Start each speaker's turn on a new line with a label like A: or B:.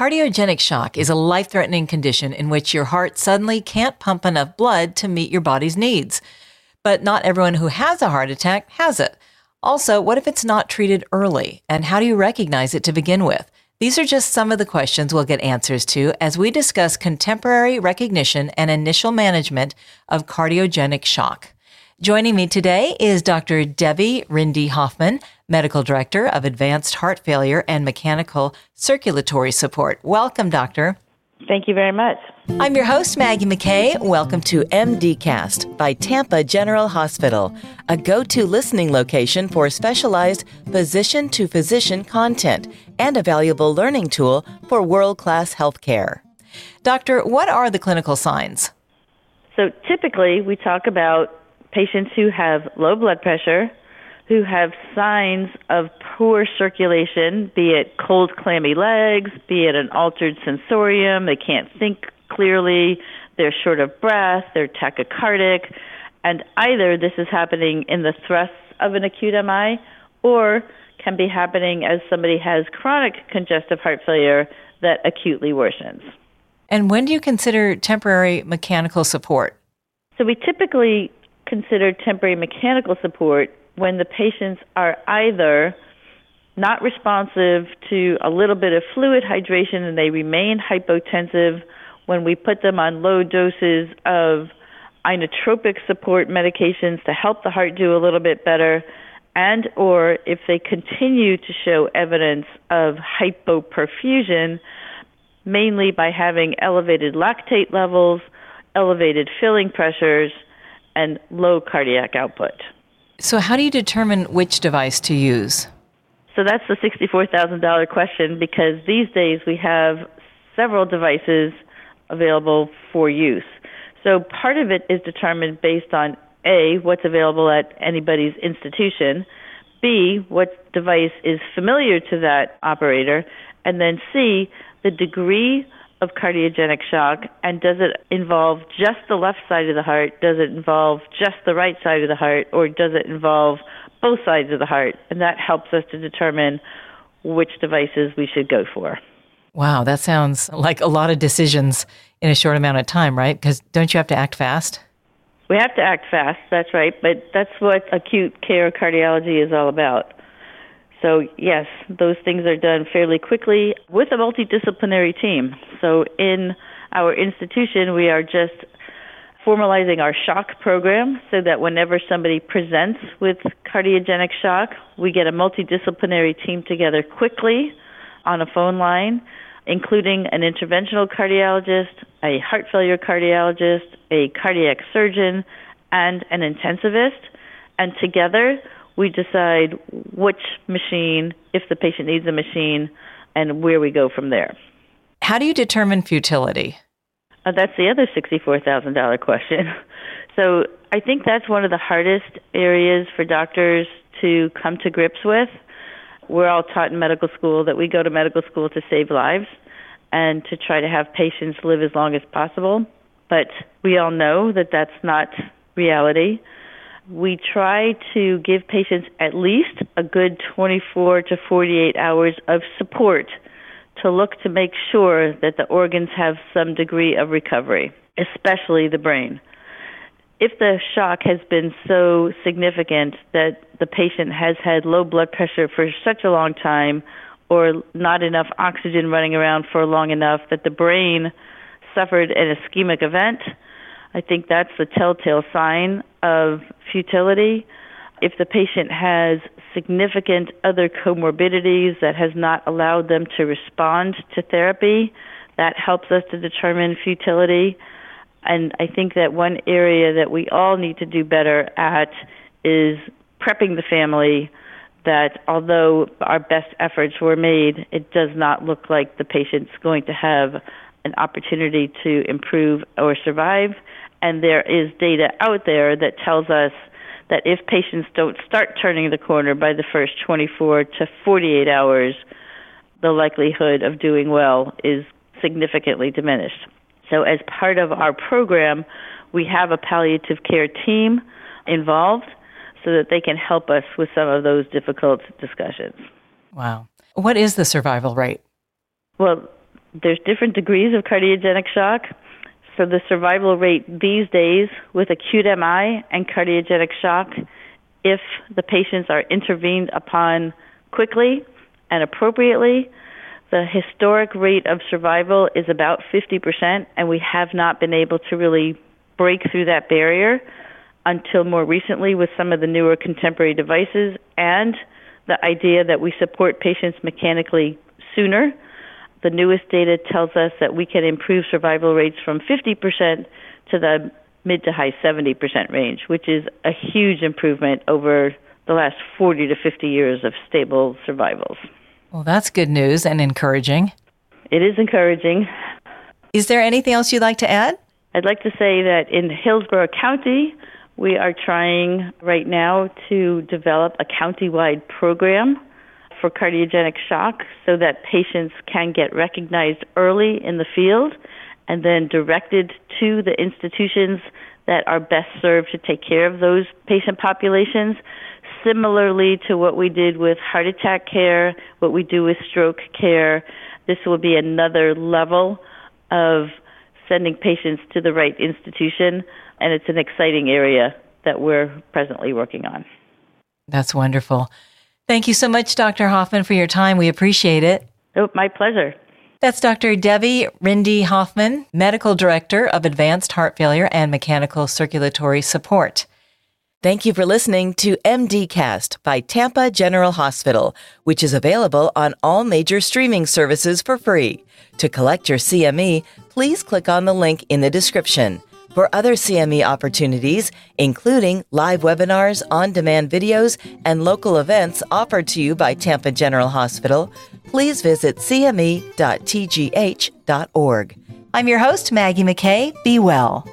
A: Cardiogenic shock is a life threatening condition in which your heart suddenly can't pump enough blood to meet your body's needs. But not everyone who has a heart attack has it. Also, what if it's not treated early? And how do you recognize it to begin with? These are just some of the questions we'll get answers to as we discuss contemporary recognition and initial management of cardiogenic shock. Joining me today is Dr. Debbie Rinde-Hoffman, Medical Director of Advanced Heart Failure and Mechanical Circulatory Support. Welcome, Doctor.
B: Thank you very much.
A: I'm your host, Maggie McKay. Welcome to MDcast by Tampa General Hospital, a go to listening location for specialized physician to physician content and a valuable learning tool for world class healthcare. Doctor, what are the clinical signs?
B: So typically, we talk about patients who have low blood pressure, who have signs of poor circulation, be it cold, clammy legs, be it an altered sensorium, they can't think clearly, they're short of breath, they're tachycardic, and either this is happening in the thrusts of an acute MI or can be happening as somebody has chronic congestive heart failure that acutely worsens.
A: And when do you consider temporary mechanical support?
B: So we typically considered temporary mechanical support when the patients are either not responsive to a little bit of fluid hydration and they remain hypotensive when we put them on low doses of inotropic support medications to help the heart do a little bit better and or if they continue to show evidence of hypoperfusion mainly by having elevated lactate levels, elevated filling pressures, and low cardiac output.
A: So, how do you determine which device to use?
B: So, that's the $64,000 question because these days we have several devices available for use. So, part of it is determined based on A, what's available at anybody's institution, B, what device is familiar to that operator, and then C, the degree of cardiogenic shock and does it involve just the left side of the heart? Does it involve just the right side of the heart or does it involve both sides of the heart? And that helps us to determine which devices we should go for.
A: Wow that sounds like a lot of decisions in a short amount of time right? Because don't you have to act fast?
B: We have to act fast that's right but that's what acute care cardiology is all about so, yes, those things are done fairly quickly with a multidisciplinary team. So, in our institution, we are just formalizing our shock program so that whenever somebody presents with cardiogenic shock, we get a multidisciplinary team together quickly on a phone line, including an interventional cardiologist, a heart failure cardiologist, a cardiac surgeon, and an intensivist. And together, we decide which machine, if the patient needs a machine, and where we go from there.
A: How do you determine futility?
B: Uh, that's the other $64,000 question. So I think that's one of the hardest areas for doctors to come to grips with. We're all taught in medical school that we go to medical school to save lives and to try to have patients live as long as possible. But we all know that that's not reality we try to give patients at least a good 24 to 48 hours of support to look to make sure that the organs have some degree of recovery, especially the brain. If the shock has been so significant that the patient has had low blood pressure for such a long time or not enough oxygen running around for long enough that the brain suffered an ischemic event, I think that's the telltale sign of futility. If the patient has significant other comorbidities that has not allowed them to respond to therapy, that helps us to determine futility. And I think that one area that we all need to do better at is prepping the family that although our best efforts were made, it does not look like the patient's going to have an opportunity to improve or survive and there is data out there that tells us that if patients don't start turning the corner by the first 24 to 48 hours, the likelihood of doing well is significantly diminished. So, as part of our program, we have a palliative care team involved so that they can help us with some of those difficult discussions.
A: Wow. What is the survival rate?
B: Well, There's different degrees of cardiogenic shock. So the survival rate these days with acute MI and cardiogenic shock, if the patients are intervened upon quickly and appropriately, the historic rate of survival is about 50%, and we have not been able to really break through that barrier until more recently with some of the newer contemporary devices and the idea that we support patients mechanically sooner. The newest data tells us that we can improve survival rates from 50% to the mid to high 70% range, which is a huge improvement over the last 40 to 50 years of stable survivals.
A: Well, that's good news and encouraging.
B: It is encouraging.
A: Is there anything else you'd like to add?
B: I'd like to say that in Hillsborough County, we are trying right now to develop a county-wide program for cardiogenic shock so that patients can get recognized early in the field and then directed to the institutions that are best served to take care of those patient populations. Similarly to what we did with heart attack care, what we do with stroke care, this will be another level of sending patients to the right institution and it's an exciting area that we're presently working on.
A: That's wonderful. Thank you so much, Dr. Hoffman, for your time. We appreciate it.
B: Oh, my pleasure.
A: That's Dr. Debbie Rinde-Hoffman, Medical Director of Advanced Heart Failure and Mechanical Circulatory Support. Thank you for listening to MDcast by Tampa General Hospital, which is available on all major streaming services for free. To collect your CME, please click on the link in the description. For other CME opportunities, including live webinars, on demand videos, and local events offered to you by Tampa General Hospital, please visit cme.tgh.org. I'm your host, Maggie McKay. Be well.